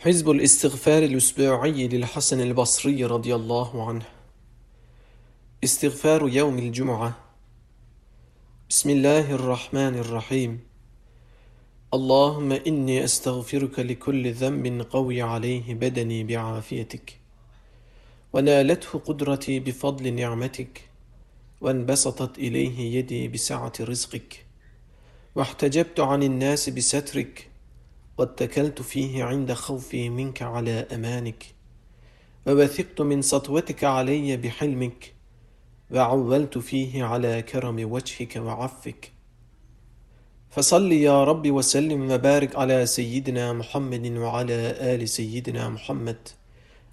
حزب الاستغفار الأسبوعي للحسن البصري رضي الله عنه. استغفار يوم الجمعة. بسم الله الرحمن الرحيم. اللهم إني أستغفرك لكل ذنب قوي عليه بدني بعافيتك ونالته قدرتي بفضل نعمتك وانبسطت إليه يدي بسعة رزقك واحتجبت عن الناس بسترك واتكلت فيه عند خوفي منك على أمانك ووثقت من سطوتك علي بحلمك وعولت فيه على كرم وجهك وعفك. فصل يا رب وسلم وبارك على سيدنا محمد وعلى آل سيدنا محمد.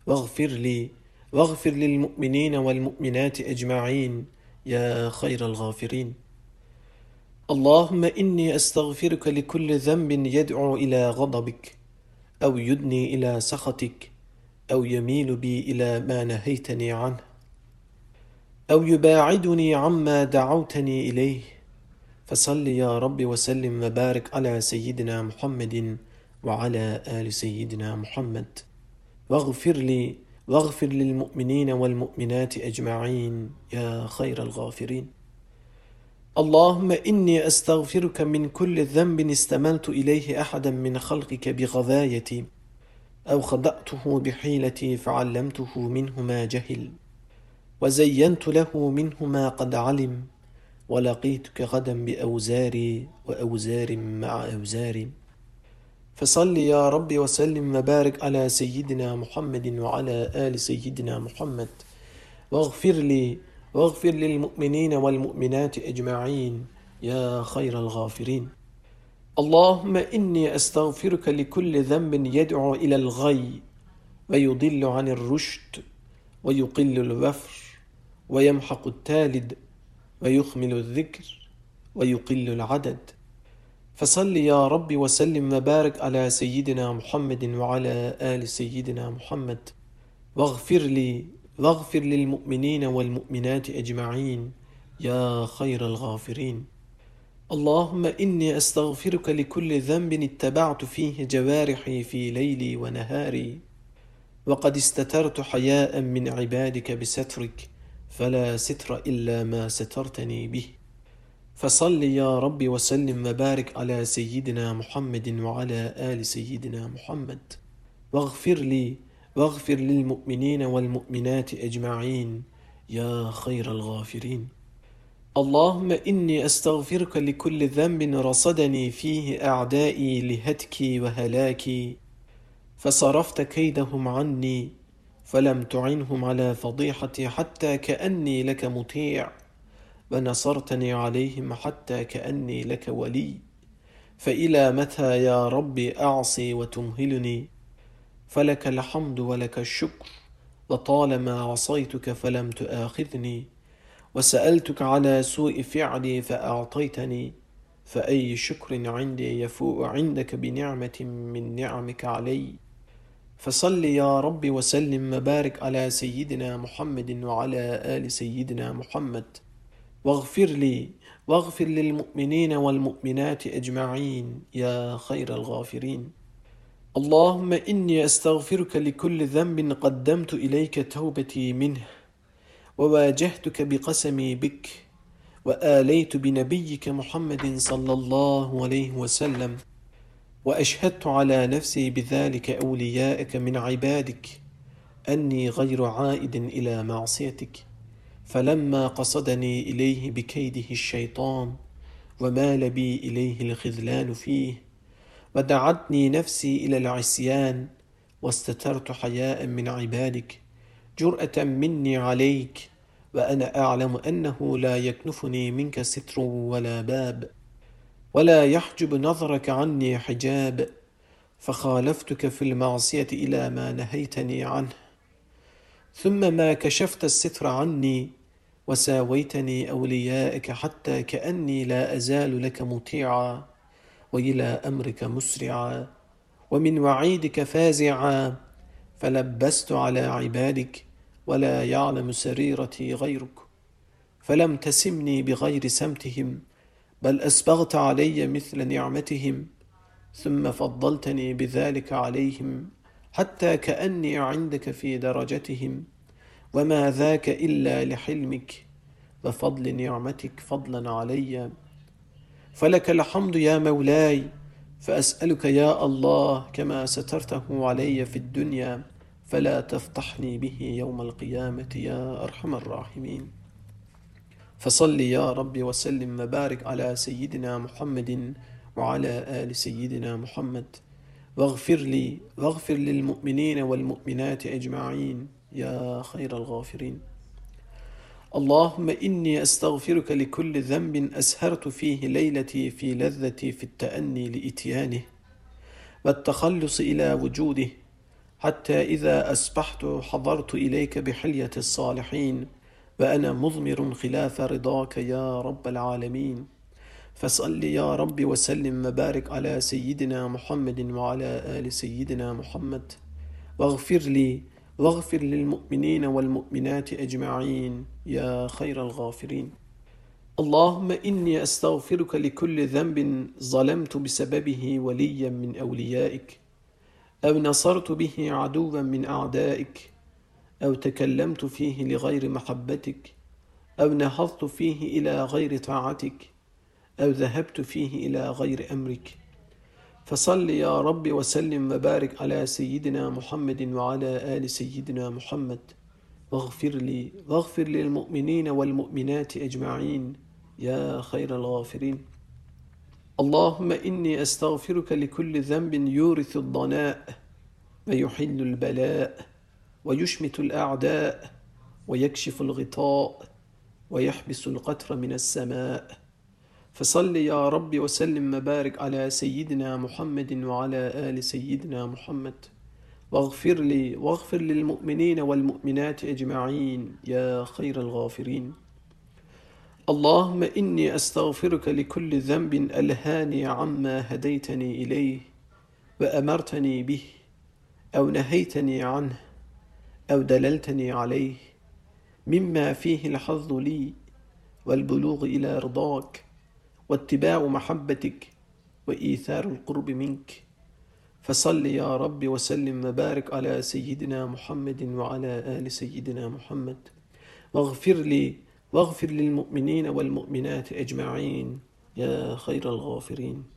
واغفر لي واغفر للمؤمنين والمؤمنات أجمعين يا خير الغافرين. اللهم إني أستغفرك لكل ذنب يدعو إلى غضبك أو يدني إلى سخطك أو يميل بي إلى ما نهيتني عنه أو يباعدني عما دعوتني إليه. فصل يا رب وسلم وبارك على سيدنا محمد وعلى آل سيدنا محمد. واغفر لي واغفر للمؤمنين والمؤمنات أجمعين يا خير الغافرين. اللهم إني أستغفرك من كل ذنب استملت إليه أحدا من خلقك بغذايتي أو خدأته بحيلتي فعلمته منه ما جهل وزينت له منه ما قد علم ولقيتك غدا بأوزاري وأوزار مع أوزاري. فصل يا رب وسلم وبارك على سيدنا محمد وعلى آل سيدنا محمد واغفر لي واغفر للمؤمنين والمؤمنات أجمعين يا خير الغافرين. اللهم إني أستغفرك لكل ذنب يدعو إلى الغي ويضل عن الرشد ويقل الوفر ويمحق التالد ويخمل الذكر ويقل العدد. فصل يا رب وسلم وبارك على سيدنا محمد وعلى آل سيدنا محمد. واغفر لي واغفر للمؤمنين والمؤمنات أجمعين يا خير الغافرين. اللهم إني أستغفرك لكل ذنب اتبعت فيه جوارحي في ليلي ونهاري. وقد استترت حياء من عبادك بسترك فلا ستر إلا ما سترتني به. فصل يا رب وسلم وبارك على سيدنا محمد وعلى آل سيدنا محمد. واغفر لي واغفر للمؤمنين والمؤمنات أجمعين يا خير الغافرين. اللهم إني أستغفرك لكل ذنب رصدني فيه أعدائي لهتكي وهلاكي فصرفت كيدهم عني فلم تعنهم على فضيحتي حتى كأني لك مطيع ونصرتني عليهم حتى كأني لك ولي. فإلى متى يا رب أعصي وتمهلني؟ فلك الحمد ولك الشكر لطالما عصيتك فلم تؤاخذني وسألتك على سوء فعلي فأعطيتني فأي شكر عندي يفوء عندك بنعمة من نعمك علي؟ فصل يا رب وسلم وبارك على سيدنا محمد وعلى آل سيدنا محمد. واغفر لي واغفر للمؤمنين والمؤمنات أجمعين يا خير الغافرين. اللهم إني أستغفرك لكل ذنب قدمت إليك توبتي منه وواجهتك بقسمي بك وآليت بنبيك محمد صلى الله عليه وسلم وأشهدت على نفسي بذلك أوليائك من عبادك أني غير عائد إلى معصيتك فلما قصدني إليه بكيده الشيطان ومال بي إليه الخذلان فيه ودعتني نفسي إلى العصيان واستترت حياء من عبادك جرأة مني عليك وأنا أعلم أنه لا يكنفني منك ستر ولا باب ولا يحجب نظرك عني حجاب فخالفتك في المعصية إلى ما نهيتني عنه. ثم ما كشفت الستر عني وساويتني أوليائك حتى كأني لا أزال لك مطيعا. وإلى أمرك مسرعا ومن وعيدك فازعا. فلبست على عبادك ولا يعلم سريرتي غيرك فلم تسمني بغير سمتهم بل أسبغت علي مثل نعمتهم ثم فضلتني بذلك عليهم حتى كأني عندك في درجتهم. وما ذاك إلا لحلمك وفضل نعمتك فضلا علي. فلك الحمد يا مولاي فأسألك يا الله كما سترته علي في الدنيا فلا تفضحني به يوم القيامة يا أرحم الراحمين. فصل يا رب وسلم وبارك على سيدنا محمد وعلى آل سيدنا محمد. واغفر لي واغفر للمؤمنين والمؤمنات أجمعين يا خير الغافرين. اللهم إني أستغفرك لكل ذنب أسهرت فيه ليلتي في لذتي في التأني لإتيانه والتخلص إلى وجوده حتى إذا أسبحت حضرت إليك بحلية الصالحين وأنا مضمر خلاف رضاك يا رب العالمين فصل يا رب وسلم وبارك على سيدنا محمد وعلى آل سيدنا محمد واغفر لي واغفر للمؤمنين والمؤمنات أجمعين يا خير الغافرين. اللهم إني أستغفرك لكل ذنب ظلمت بسببه وليا من أوليائك أو نصرت به عدوا من أعدائك أو تكلمت فيه لغير محبتك أو نهضت فيه إلى غير طاعتك أو ذهبت فيه إلى غير أمرك. فصل يا رب وسلم وبارك على سيدنا محمد وعلى آل سيدنا محمد. واغفر لي واغفر للمؤمنين والمؤمنات أجمعين. يا خير الغافرين. اللهم إني أستغفرك لكل ذنب يورث الضناء ويحل البلاء ويشمت الأعداء ويكشف الغطاء ويحبس القطر من السماء. فصل يا رب وسلم وبارك على سيدنا محمد وعلى آل سيدنا محمد. واغفر لي واغفر للمؤمنين والمؤمنات أجمعين يا خير الغافرين. اللهم إني أستغفرك لكل ذنب ألهاني عما هديتني إليه وأمرتني به أو نهيتني عنه أو دللتني عليه مما فيه الحظ لي والبلوغ إلى رضاك. واتباع محبتك وإيثار القرب منك. فصل يا رب وسلم وبارك على سيدنا محمد وعلى آل سيدنا محمد. واغفر لي واغفر للمؤمنين والمؤمنات أجمعين. يا خير الغافرين.